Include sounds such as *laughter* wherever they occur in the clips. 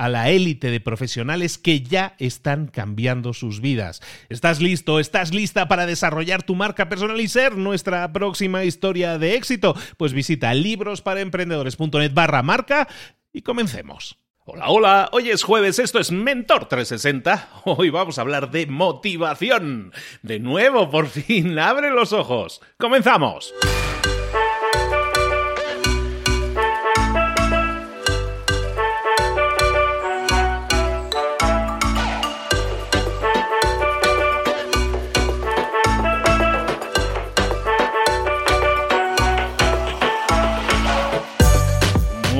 a la élite de profesionales que ya están cambiando sus vidas. ¿Estás listo? ¿Estás lista para desarrollar tu marca personal y ser nuestra próxima historia de éxito? Pues visita librosparaemprendedores.net barra marca y comencemos. Hola, hola, hoy es jueves, esto es Mentor 360. Hoy vamos a hablar de motivación. De nuevo, por fin, abre los ojos. Comenzamos.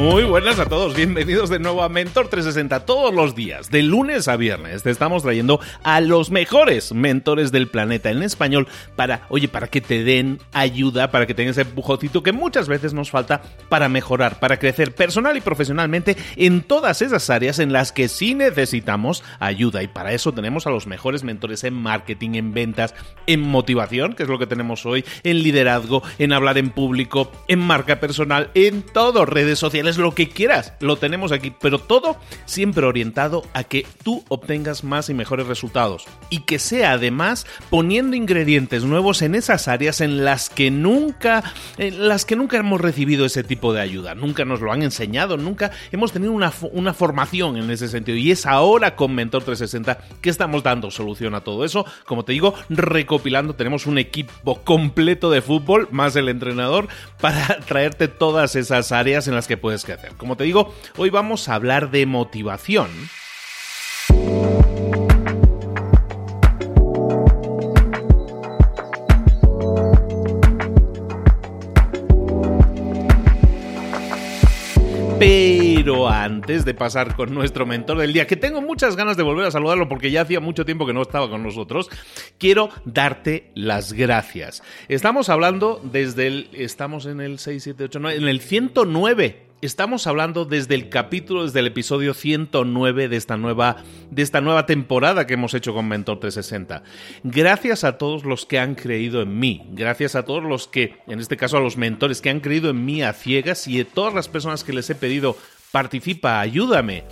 Muy buenas a todos, bienvenidos de nuevo a Mentor 360 todos los días, de lunes a viernes. Te estamos trayendo a los mejores mentores del planeta en español para, oye, para que te den ayuda, para que tengas ese empujocito que muchas veces nos falta para mejorar, para crecer personal y profesionalmente en todas esas áreas en las que sí necesitamos ayuda. Y para eso tenemos a los mejores mentores en marketing, en ventas, en motivación, que es lo que tenemos hoy, en liderazgo, en hablar en público, en marca personal, en todo, redes sociales lo que quieras, lo tenemos aquí, pero todo siempre orientado a que tú obtengas más y mejores resultados y que sea además poniendo ingredientes nuevos en esas áreas en las que nunca en las que nunca hemos recibido ese tipo de ayuda, nunca nos lo han enseñado, nunca hemos tenido una, una formación en ese sentido. Y es ahora con Mentor 360 que estamos dando solución a todo eso, como te digo, recopilando tenemos un equipo completo de fútbol más el entrenador para *laughs* traerte todas esas áreas en las que puedes que hacer. Como te digo, hoy vamos a hablar de motivación. Pero antes de pasar con nuestro mentor del día, que tengo muchas ganas de volver a saludarlo porque ya hacía mucho tiempo que no estaba con nosotros, quiero darte las gracias. Estamos hablando desde el... Estamos en el 6, 7, 8, 9, en el 109 Estamos hablando desde el capítulo, desde el episodio 109 de esta nueva, de esta nueva temporada que hemos hecho con Mentor 360. Gracias a todos los que han creído en mí, gracias a todos los que, en este caso a los mentores que han creído en mí a ciegas y a todas las personas que les he pedido participa, ayúdame.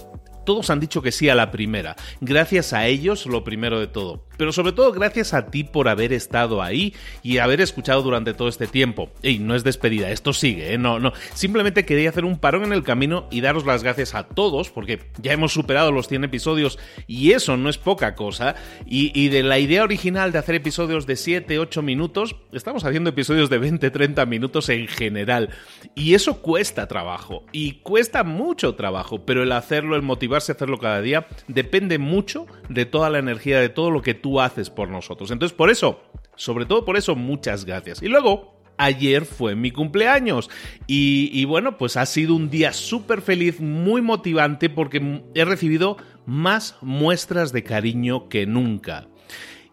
Todos han dicho que sí a la primera. Gracias a ellos, lo primero de todo pero sobre todo gracias a ti por haber estado ahí y haber escuchado durante todo este tiempo. Y no es despedida, esto sigue, ¿eh? no, no. Simplemente quería hacer un parón en el camino y daros las gracias a todos, porque ya hemos superado los 100 episodios y eso no es poca cosa. Y, y de la idea original de hacer episodios de 7, 8 minutos, estamos haciendo episodios de 20, 30 minutos en general. Y eso cuesta trabajo, y cuesta mucho trabajo, pero el hacerlo, el motivarse a hacerlo cada día, depende mucho de toda la energía, de todo lo que tú haces por nosotros. Entonces, por eso, sobre todo por eso, muchas gracias. Y luego, ayer fue mi cumpleaños. Y, bueno, pues ha sido un día súper feliz, muy motivante, porque he recibido más muestras de cariño que nunca.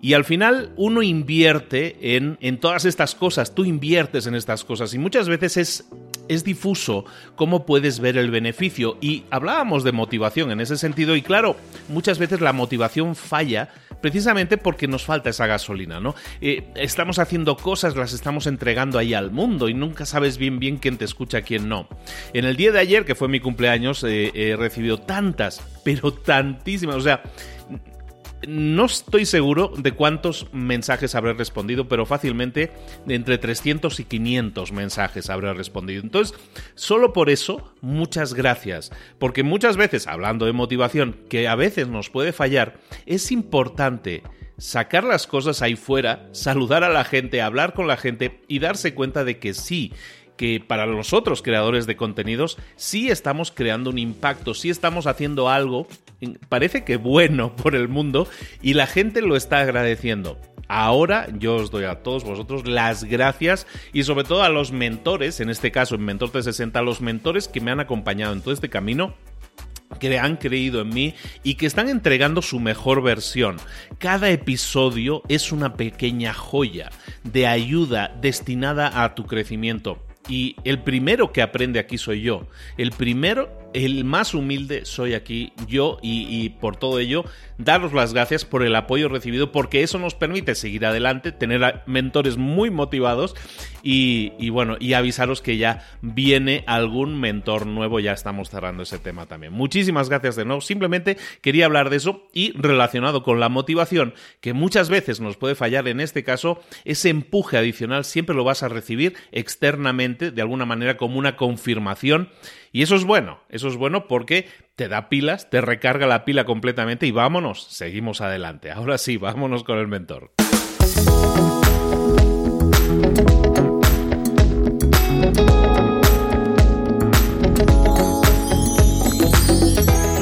Y al final uno invierte en, en todas estas cosas, tú inviertes en estas cosas y muchas veces es es difuso cómo puedes ver el beneficio. Y hablábamos de motivación en ese sentido, y claro, muchas veces la motivación falla precisamente porque nos falta esa gasolina, ¿no? Eh, estamos haciendo cosas, las estamos entregando ahí al mundo y nunca sabes bien bien quién te escucha, quién no. En el día de ayer, que fue mi cumpleaños, eh, he recibido tantas, pero tantísimas, o sea, no estoy seguro de cuántos mensajes habré respondido, pero fácilmente entre 300 y 500 mensajes habré respondido. Entonces, solo por eso, muchas gracias. Porque muchas veces, hablando de motivación, que a veces nos puede fallar, es importante sacar las cosas ahí fuera, saludar a la gente, hablar con la gente y darse cuenta de que sí, que para los otros creadores de contenidos sí estamos creando un impacto, sí estamos haciendo algo, parece que bueno *laughs* por el mundo y la gente lo está agradeciendo. Ahora yo os doy a todos vosotros las gracias y sobre todo a los mentores, en este caso en Mentor 360, a los mentores que me han acompañado en todo este camino que han creído en mí y que están entregando su mejor versión. Cada episodio es una pequeña joya de ayuda destinada a tu crecimiento. Y el primero que aprende aquí soy yo. El primero el más humilde soy aquí yo y, por todo ello daros las gracias por el apoyo recibido porque eso nos permite seguir adelante, tener mentores muy motivados y, bueno, y avisaros que ya viene algún mentor nuevo, ya estamos cerrando ese tema también. Muchísimas gracias de nuevo, simplemente quería hablar de eso y relacionado con la motivación que muchas veces nos puede fallar en este caso, ese empuje adicional siempre lo vas a recibir externamente de alguna manera como una confirmación y eso es bueno, eso es bueno porque te da pilas, te recarga la pila completamente y vámonos, seguimos adelante. Ahora sí, vámonos con el mentor.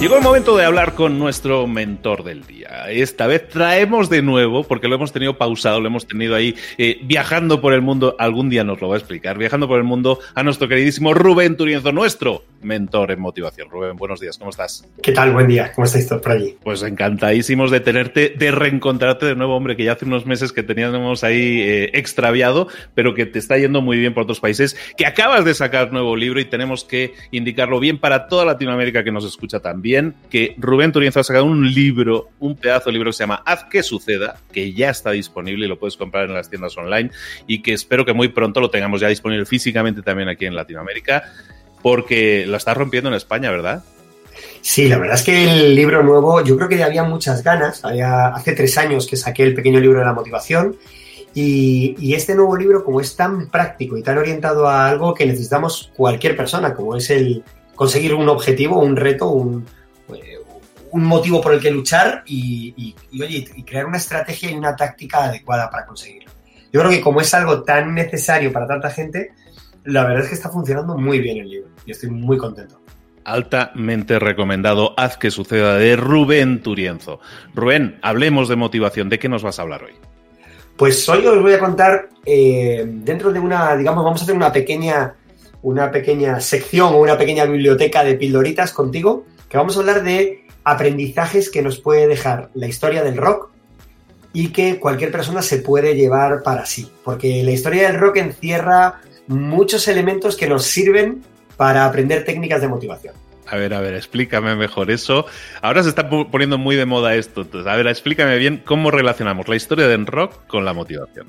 Llegó el momento de hablar con nuestro mentor del día. Esta vez traemos de nuevo, porque lo hemos tenido pausado, lo hemos tenido ahí eh, viajando por el mundo, algún día nos lo va a explicar, viajando por el mundo a nuestro queridísimo Rubén Turienzo, nuestro mentor en motivación. Rubén, buenos días, ¿cómo estás? ¿Qué tal? Buen día, ¿cómo estáis todos por allí? Pues encantadísimos de tenerte, de reencontrarte de nuevo, hombre, que ya hace unos meses que teníamos ahí eh, extraviado, pero que te está yendo muy bien por otros países, que acabas de sacar nuevo libro y tenemos que indicarlo bien para toda Latinoamérica que nos escucha también, que Rubén Turienzo ha sacado un libro, un pedazo de libro que se llama Haz que suceda, que ya está disponible y lo puedes comprar en las tiendas online y que espero que muy pronto lo tengamos ya disponible físicamente también aquí en Latinoamérica porque lo estás rompiendo en España, ¿verdad? Sí, la verdad es que el libro nuevo, yo creo que había muchas ganas. hace tres años que saqué el pequeño libro de la motivación y, este nuevo libro, como es tan práctico y tan orientado a algo que necesitamos cualquier persona, como es el conseguir un objetivo, un reto, un, motivo por el que luchar y, y crear una estrategia y una táctica adecuada para conseguirlo. Yo creo que como es algo tan necesario para tanta gente, la verdad es que está funcionando muy bien el libro y estoy muy contento. Altamente recomendado Haz que suceda de Rubén Turienzo. Rubén, hablemos de motivación. ¿De qué nos vas a hablar hoy? Pues hoy os voy a contar eh, dentro de una, digamos, vamos a hacer una pequeña, una pequeña sección o una pequeña biblioteca de pildoritas contigo, que vamos a hablar de aprendizajes que nos puede dejar la historia del rock y que cualquier persona se puede llevar para sí. Porque la historia del rock encierra muchos elementos que nos sirven para aprender técnicas de motivación. A ver, a ver, explícame mejor eso. Ahora se está poniendo muy de moda esto. Entonces, a ver, explícame bien cómo relacionamos la historia del rock con la motivación.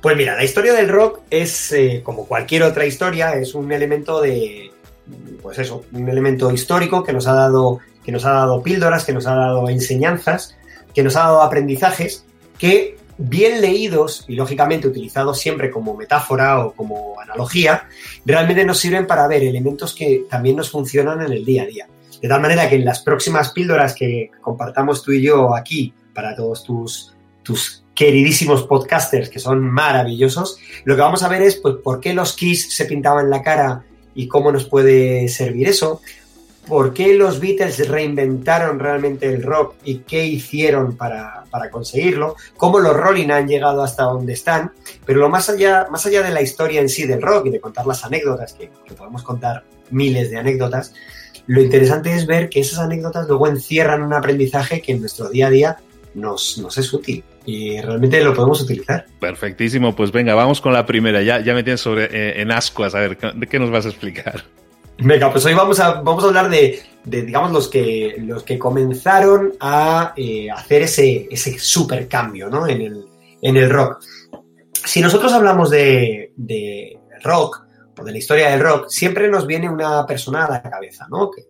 Pues mira, la historia del rock es, eh, como cualquier otra historia, es un elemento de, pues eso, un elemento histórico que nos ha dado, que nos ha dado píldoras, que nos ha dado enseñanzas, que nos ha dado aprendizajes que bien leídos y lógicamente utilizados siempre como metáfora o como analogía, realmente nos sirven para ver elementos que también nos funcionan en el día a día. De tal manera que en las próximas píldoras que compartamos tú y yo aquí para todos tus, tus queridísimos podcasters que son maravillosos, lo que vamos a ver es pues, por qué los Kiss se pintaban la cara y cómo nos puede servir eso, por qué los Beatles reinventaron realmente el rock y qué hicieron para, conseguirlo, cómo los Rolling han llegado hasta donde están, pero lo más allá, más allá de la historia en sí del rock y de contar las anécdotas, que, podemos contar miles de anécdotas, lo interesante es ver que esas anécdotas luego encierran un aprendizaje que en nuestro día a día nos, nos es útil. y realmente lo podemos utilizar. Perfectísimo, pues venga, vamos con la primera. Ya, ya me tienes sobre, eh, en ascuas, a ver, ¿de qué nos vas a explicar? Venga, pues hoy vamos a, vamos a hablar de, digamos, los que, los que comenzaron a eh, hacer ese, ese super cambio ¿no? en, el, en el rock. Si nosotros hablamos de, de rock o de la historia del rock, siempre nos viene una persona a la cabeza, ¿no? Que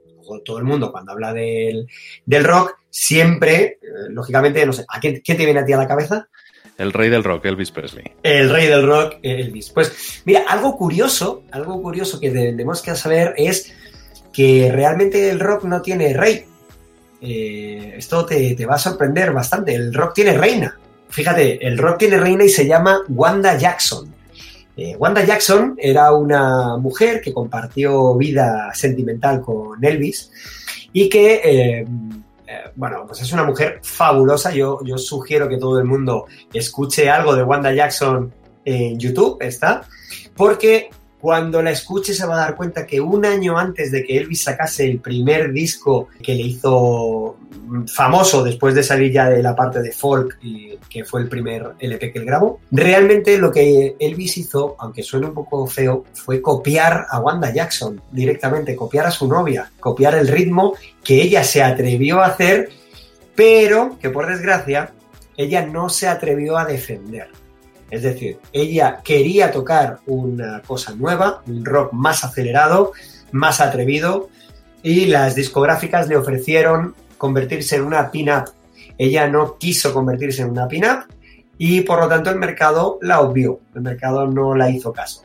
todo el mundo cuando habla del, del rock, siempre, eh, lógicamente, no sé, ¿a quién, te viene a ti a la cabeza? El rey del rock, Elvis Presley. El rey del rock, Elvis. Pues mira, algo curioso, algo curioso que tenemos que saber es que realmente el rock no tiene rey. Eh, esto te, te, va a sorprender bastante. El rock tiene reina. Fíjate, el rock tiene reina y se llama Wanda Jackson. Eh, Wanda Jackson era una mujer que compartió vida sentimental con Elvis y que, eh, eh, bueno, pues es una mujer fabulosa. Yo, yo sugiero que todo el mundo escuche algo de Wanda Jackson en YouTube, está, porque cuando la escuche se va a dar cuenta que un año antes de que Elvis sacase el primer disco que le hizo famoso después de salir ya de la parte de folk, y que fue el primer LP que él grabó, realmente lo que Elvis hizo, aunque suene un poco feo, fue copiar a Wanda Jackson directamente, copiar a su novia, copiar el ritmo que ella se atrevió a hacer, pero que por desgracia ella no se atrevió a defender. Es decir, ella quería tocar una cosa nueva, un rock más acelerado, más atrevido, y las discográficas le ofrecieron convertirse en una pin-up. Ella no quiso convertirse en una pin-up y por lo tanto el mercado la obvió, el mercado no la hizo caso.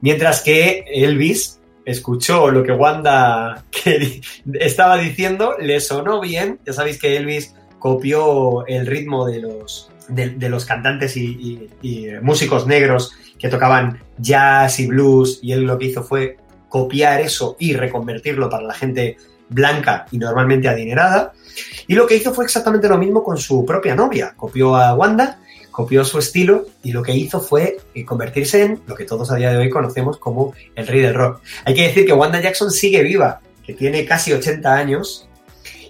Mientras que Elvis escuchó lo que Wanda *laughs* estaba diciendo, le sonó bien, ya sabéis que Elvis copió el ritmo de los, de, los cantantes y, músicos negros que tocaban jazz y blues y él lo que hizo fue copiar eso y reconvertirlo para la gente blanca y normalmente adinerada. Y lo que hizo fue exactamente lo mismo con su propia novia. Copió a Wanda, copió su estilo y lo que hizo fue eh, convertirse en lo que todos a día de hoy conocemos como el rey del rock. Hay que decir que Wanda Jackson sigue viva, que tiene casi 80 años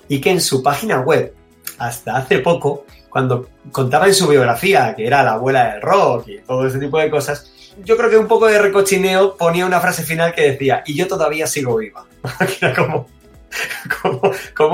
y que en su página web, hasta hace poco, cuando contaba en su biografía que era la abuela del rock y todo ese tipo de cosas, yo creo que un poco de recochineo ponía una frase final que decía, y yo todavía sigo viva. *laughs* era como,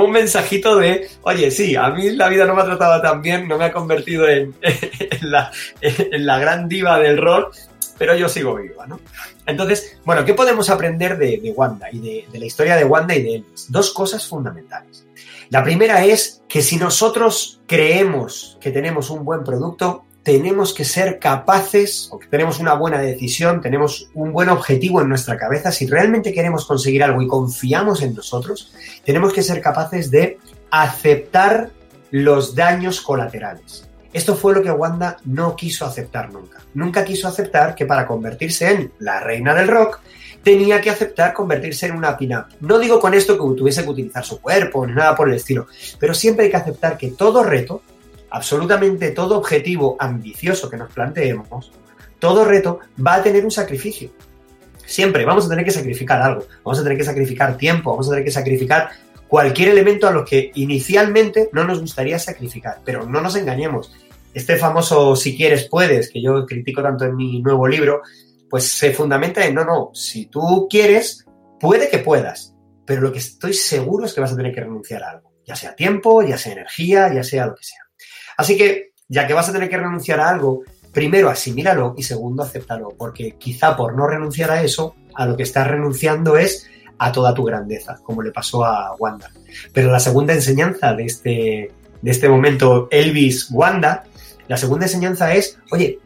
un mensajito de, oye, sí, a mí la vida no me ha tratado tan bien, no me ha convertido en, *laughs* la, en la, gran diva del rock, pero yo sigo viva, ¿no? Entonces, bueno, ¿qué podemos aprender de, Wanda y de, de, la historia de Wanda y de Elvis? Dos cosas fundamentales. La primera es que si nosotros creemos que tenemos un buen producto, tenemos que ser capaces, tenemos una buena decisión, tenemos un buen objetivo en nuestra cabeza, si realmente queremos conseguir algo y confiamos en nosotros, tenemos que ser capaces de aceptar los daños colaterales. Esto fue lo que Wanda no quiso aceptar nunca. Nunca quiso aceptar que para convertirse en la reina del rock tenía que aceptar convertirse en una pin-up. No digo con esto que tuviese que utilizar su cuerpo ni nada por el estilo, pero siempre hay que aceptar que todo reto, absolutamente todo objetivo ambicioso que nos planteemos, todo reto va a tener un sacrificio. Siempre vamos a tener que sacrificar algo, vamos a tener que sacrificar tiempo, vamos a tener que sacrificar cualquier elemento a lo que inicialmente no nos gustaría sacrificar. Pero no nos engañemos. Este famoso si quieres puedes, que yo critico tanto en mi nuevo libro, pues se fundamenta en, no, no, si tú quieres, puede que puedas, pero lo que estoy seguro es que vas a tener que renunciar a algo, ya sea tiempo, ya sea energía, ya sea lo que sea. Así que, ya que vas a tener que renunciar a algo, primero asimílalo y segundo acéptalo, porque quizá por no renunciar a eso, a lo que estás renunciando es a toda tu grandeza, como le pasó a Wanda. Pero la segunda enseñanza de este, de este momento Elvis-Wanda, la segunda enseñanza es, oye,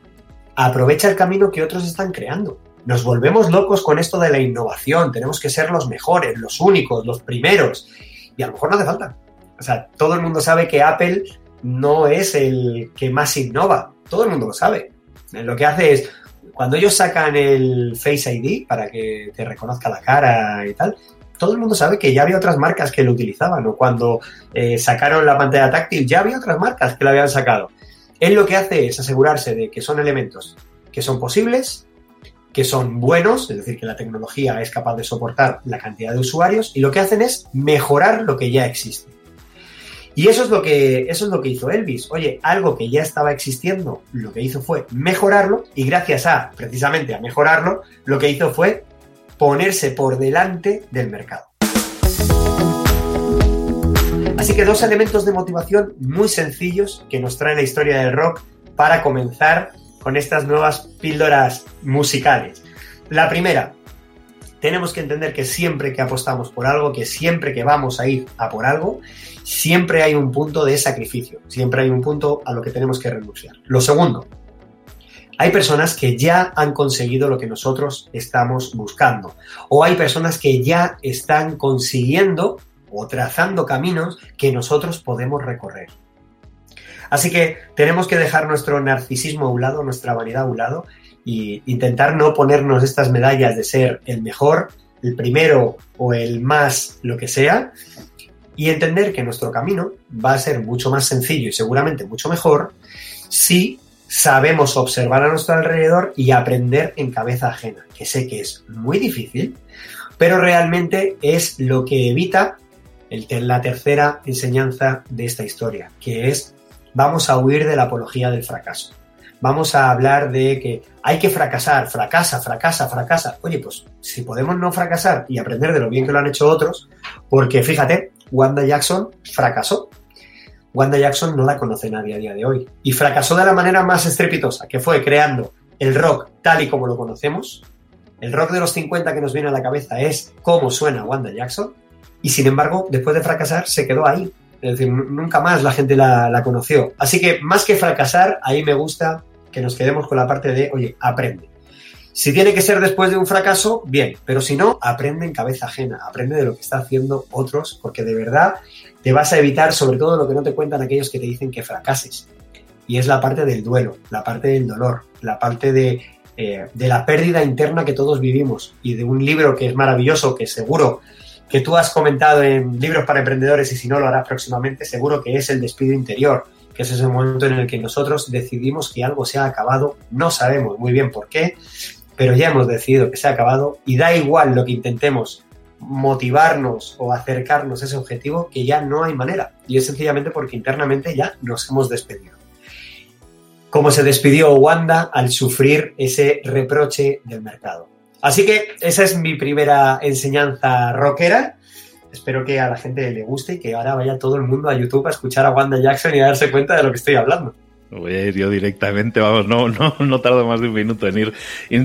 aprovecha el camino que otros están creando. Nos volvemos locos con esto de la innovación, tenemos que ser los mejores, los únicos, los primeros. Y a lo mejor no hace falta. O sea, todo el mundo sabe que Apple no es el que más innova. Todo el mundo lo sabe. Lo que hace es, cuando ellos sacan el Face ID para que te reconozca la cara y tal, todo el mundo sabe que ya había otras marcas que lo utilizaban. O cuando eh, sacaron la pantalla táctil, ya había otras marcas que la habían sacado. Él lo que hace es asegurarse de que son elementos que son posibles, que son buenos, es decir, que la tecnología es capaz de soportar la cantidad de usuarios, y lo que hacen es mejorar lo que ya existe. Y eso es lo que eso es lo que hizo Elvis. Oye, algo que ya estaba existiendo, lo que hizo fue mejorarlo y gracias a precisamente a mejorarlo, lo que hizo fue ponerse por delante del mercado. Así que dos elementos de motivación muy sencillos que nos trae la historia del rock para comenzar con estas nuevas píldoras musicales. La primera, tenemos que entender que siempre que apostamos por algo, que siempre que vamos a ir a por algo, siempre hay un punto de sacrificio, siempre hay un punto a lo que tenemos que renunciar. Lo segundo, hay personas que ya han conseguido lo que nosotros estamos buscando. O hay personas que ya están consiguiendo o trazando caminos que nosotros podemos recorrer. Así que tenemos que dejar nuestro narcisismo a un lado, nuestra vanidad a un lado, e intentar no ponernos estas medallas de ser el mejor, el primero o el más lo que sea, y entender que nuestro camino va a ser mucho más sencillo y seguramente mucho mejor si sabemos observar a nuestro alrededor y aprender en cabeza ajena, que sé que es muy difícil, pero realmente es lo que evita la tercera enseñanza de esta historia, que es vamos a huir de la apología del fracaso. Vamos a hablar de que hay que fracasar, fracasa, fracasa, fracasa. Oye, pues si podemos no fracasar y aprender de lo bien que lo han hecho otros, porque fíjate, Wanda Jackson fracasó, Wanda Jackson no la conoce nadie a día de hoy. Y fracasó de la manera más estrepitosa, que fue creando el rock tal y como lo conocemos. El rock de los 50 que nos viene a la cabeza es cómo suena Wanda Jackson. Y sin embargo, después de fracasar, se quedó ahí. Es decir, nunca más la gente la, la conoció. Así que más que fracasar, ahí me gusta que nos quedemos con la parte de, oye, aprende. Si tiene que ser después de un fracaso, bien, pero si no, aprende en cabeza ajena, aprende de lo que está haciendo otros, porque de verdad te vas a evitar sobre todo lo que no te cuentan aquellos que te dicen que fracases. Y es la parte del duelo, la parte del dolor, la parte de, eh, de la pérdida interna que todos vivimos y de un libro que es maravilloso, que seguro que tú has comentado en libros para emprendedores y si no lo harás próximamente, seguro que es el despido interior, que es ese momento en el que nosotros decidimos que algo se ha acabado, no sabemos muy bien por qué, pero ya hemos decidido que se ha acabado y da igual lo que intentemos motivarnos o acercarnos a ese objetivo, que ya no hay manera. Y es sencillamente porque internamente ya nos hemos despedido. Como se despidió Wanda al sufrir ese reproche del mercado. Así que esa es mi primera enseñanza rockera. Espero que a la gente le guste y que ahora vaya todo el mundo a YouTube a escuchar a Wanda Jackson y a darse cuenta de lo que estoy hablando. Voy a ir yo directamente, vamos, no, no, no tardo más de un minuto en ir.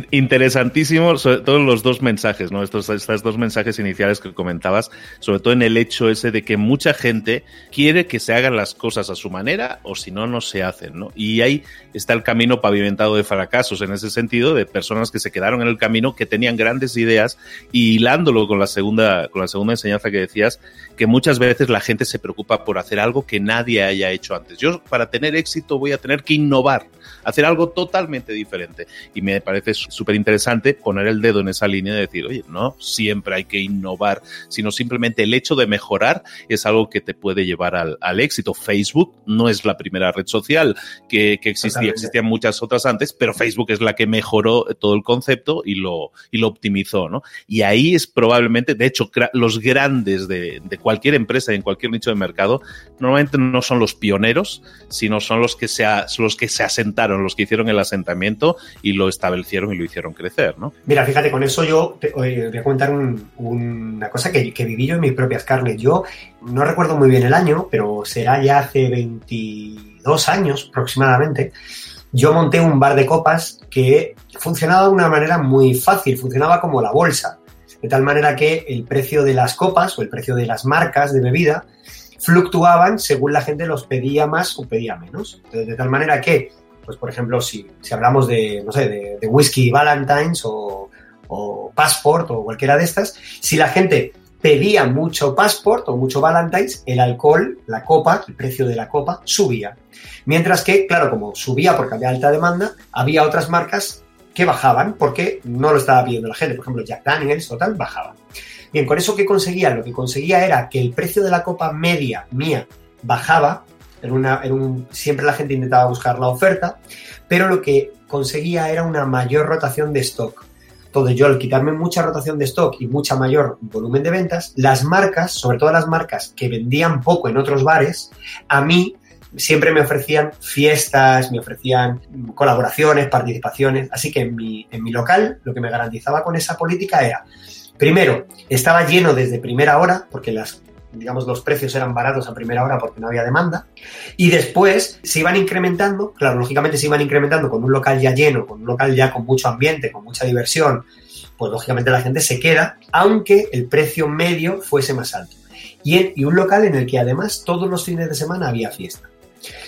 interesantísimo, sobre todo los dos mensajes, ¿no? Estos, estos dos mensajes iniciales que comentabas, sobre todo en el hecho ese de que mucha gente quiere que se hagan las cosas a su manera o si no, no se hacen, ¿no? Y ahí está el camino pavimentado de fracasos en ese sentido, de personas que se quedaron en el camino, que tenían grandes ideas y hilándolo con la segunda, con la segunda enseñanza que decías, que muchas veces la gente se preocupa por hacer algo que nadie haya hecho antes. Yo, para tener éxito, voy a tener que innovar, hacer algo totalmente diferente. Y me parece súper interesante poner el dedo en esa línea de decir, oye, no siempre hay que innovar, sino simplemente el hecho de mejorar es algo que te puede llevar al, éxito. Facebook no es la primera red social que, existía, existían muchas otras antes, pero Facebook es la que mejoró todo el concepto y lo, y lo optimizó, ¿no? Y ahí es probablemente, de hecho, los grandes de, de cualquier empresa y en cualquier nicho de mercado, normalmente no son los pioneros, sino son los que se los que se asentaron, los que hicieron el asentamiento y lo establecieron y lo hicieron crecer, ¿no? Mira, fíjate, con eso yo te, voy a comentar una cosa que, que, viví yo en mis propias carnes. Yo no recuerdo muy bien el año, pero será ya hace 22 años aproximadamente. Yo monté un bar de copas que funcionaba de una manera muy fácil, funcionaba como la bolsa, de tal manera que el precio de las copas o el precio de las marcas de bebida fluctuaban según la gente los pedía más o pedía menos. De, tal manera que, pues por ejemplo, si, si hablamos de, no sé, de, whisky Valentine's o, o, Passport o cualquiera de estas, si la gente pedía mucho Passport o mucho Valentine's, el alcohol, la copa, el precio de la copa subía. Mientras que, claro, como subía porque había alta demanda, había otras marcas que bajaban porque no lo estaba pidiendo la gente. Por ejemplo, Jack Daniels o tal. Bien, con eso que conseguía, lo que conseguía era que el precio de la copa media mía bajaba, en una, un, siempre la gente intentaba buscar la oferta, pero lo que conseguía era una mayor rotación de stock. Entonces yo al quitarme mucha rotación de stock y mucha mayor volumen de ventas, las marcas, sobre todo las marcas que vendían poco en otros bares, a mí siempre me ofrecían fiestas, me ofrecían colaboraciones, participaciones. Así que en mi, en mi local lo que me garantizaba con esa política era, primero, estaba lleno desde primera hora, porque las digamos, los precios eran baratos a primera hora porque no había demanda. Y después se iban incrementando, claro, lógicamente se iban incrementando con un local ya lleno, con un local ya con mucho ambiente, con mucha diversión, pues lógicamente la gente se queda, aunque el precio medio fuese más alto. Y, y un local en el que además todos los fines de semana había fiesta.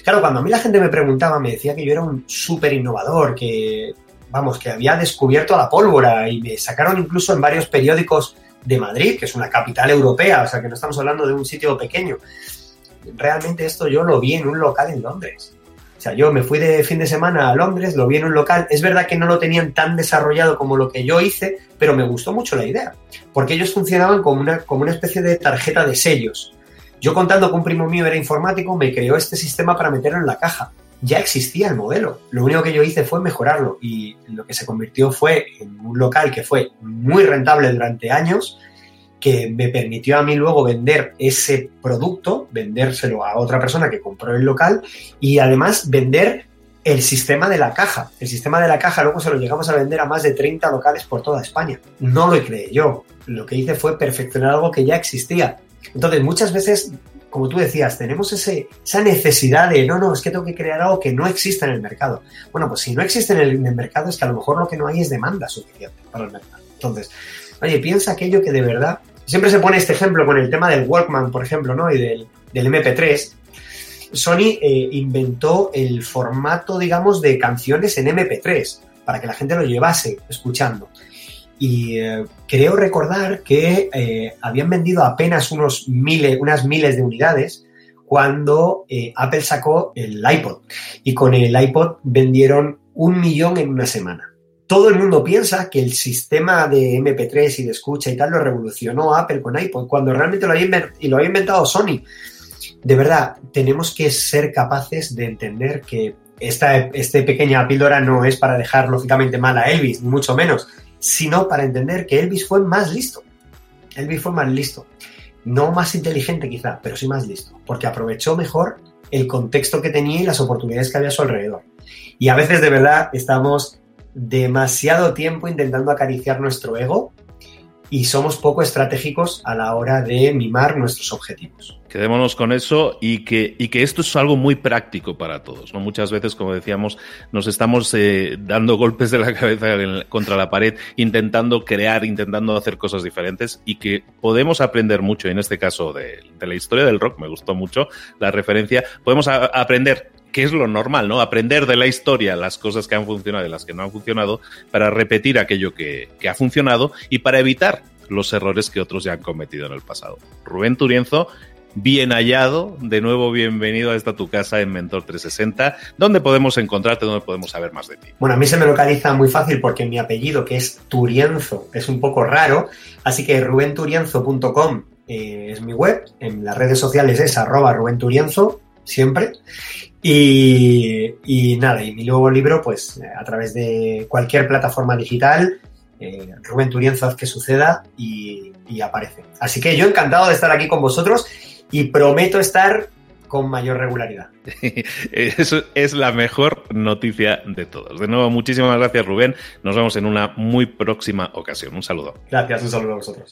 Claro, cuando a mí la gente me preguntaba, me decía que yo era un súper innovador, que, vamos, que había descubierto la pólvora y me sacaron incluso en varios periódicos de Madrid, que es una capital europea, o sea que no estamos hablando de un sitio pequeño. Realmente esto yo lo vi en un local en Londres. O sea, yo me fui de fin de semana a Londres, lo vi en un local. Es verdad que no lo tenían tan desarrollado como lo que yo hice, pero me gustó mucho la idea, porque ellos funcionaban como una, como una especie de tarjeta de sellos. Yo contando que un primo mío era informático, me creó este sistema para meterlo en la caja. Ya existía el modelo. Lo único que yo hice fue mejorarlo y lo que se convirtió fue en un local que fue muy rentable durante años, que me permitió a mí luego vender ese producto, vendérselo a otra persona que compró el local y además vender el sistema de la caja. El sistema de la caja luego se lo llegamos a vender a más de 30 locales por toda España. No lo creé yo. Lo que hice fue perfeccionar algo que ya existía. Entonces, muchas veces, como tú decías, tenemos ese, esa necesidad de, no, no, es que tengo que crear algo que no exista en el mercado. Bueno, pues si no existe en el, mercado es que a lo mejor lo que no hay es demanda suficiente para el mercado. Entonces, oye, piensa aquello que de verdad... Siempre se pone este ejemplo con el tema del Walkman, por ejemplo, ¿no? Y del, del MP3. Sony eh, inventó el formato, digamos, de canciones en MP3 para que la gente lo llevase escuchando y eh, creo recordar que eh, habían vendido apenas unos miles, unas miles de unidades cuando eh, Apple sacó el iPod y con el iPod vendieron un millón en una semana. Todo el mundo piensa que el sistema de MP3 y de escucha y tal lo revolucionó Apple con iPod, cuando realmente lo había, y lo había inventado Sony. De verdad, tenemos que ser capaces de entender que esta este pequeña píldora no es para dejar lógicamente mal a Elvis, ni mucho menos, sino para entender que Elvis fue más listo. Elvis fue más listo. No más inteligente quizá, pero sí más listo, porque aprovechó mejor el contexto que tenía y las oportunidades que había a su alrededor. Y a veces de verdad estamos demasiado tiempo intentando acariciar nuestro ego y somos poco estratégicos a la hora de mimar nuestros objetivos. Quedémonos con eso y que, y que esto es algo muy práctico para todos. Muchas veces, como decíamos, nos estamos eh, dando golpes de la cabeza contra la pared, intentando crear, intentando hacer cosas diferentes y que podemos aprender mucho. En este caso de, de la historia del rock, me gustó mucho la referencia. Podemos aprender que es lo normal, ¿no? Aprender de la historia las cosas que han funcionado y las que no han funcionado para repetir aquello que, que, ha funcionado y para evitar los errores que otros ya han cometido en el pasado. Rubén Turienzo, bien hallado, de nuevo bienvenido a esta tu casa en Mentor 360, ¿dónde podemos encontrarte, dónde podemos saber más de ti? Bueno, a mí se me localiza muy fácil porque mi apellido, que es Turienzo, es un poco raro, así que rubenturienzo.com eh, es mi web, en las redes sociales es arroba rubenturienzo, siempre, y, y, nada, y mi nuevo libro, pues a través de cualquier plataforma digital, eh, Rubén Turienzo, haz que suceda y, y, aparece. Así que yo encantado de estar aquí con vosotros y prometo estar con mayor regularidad. *laughs* Eso es la mejor noticia de todos. De nuevo, muchísimas gracias Rubén. Nos vemos en una muy próxima ocasión. Un saludo. Gracias, un saludo a vosotros.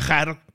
viajar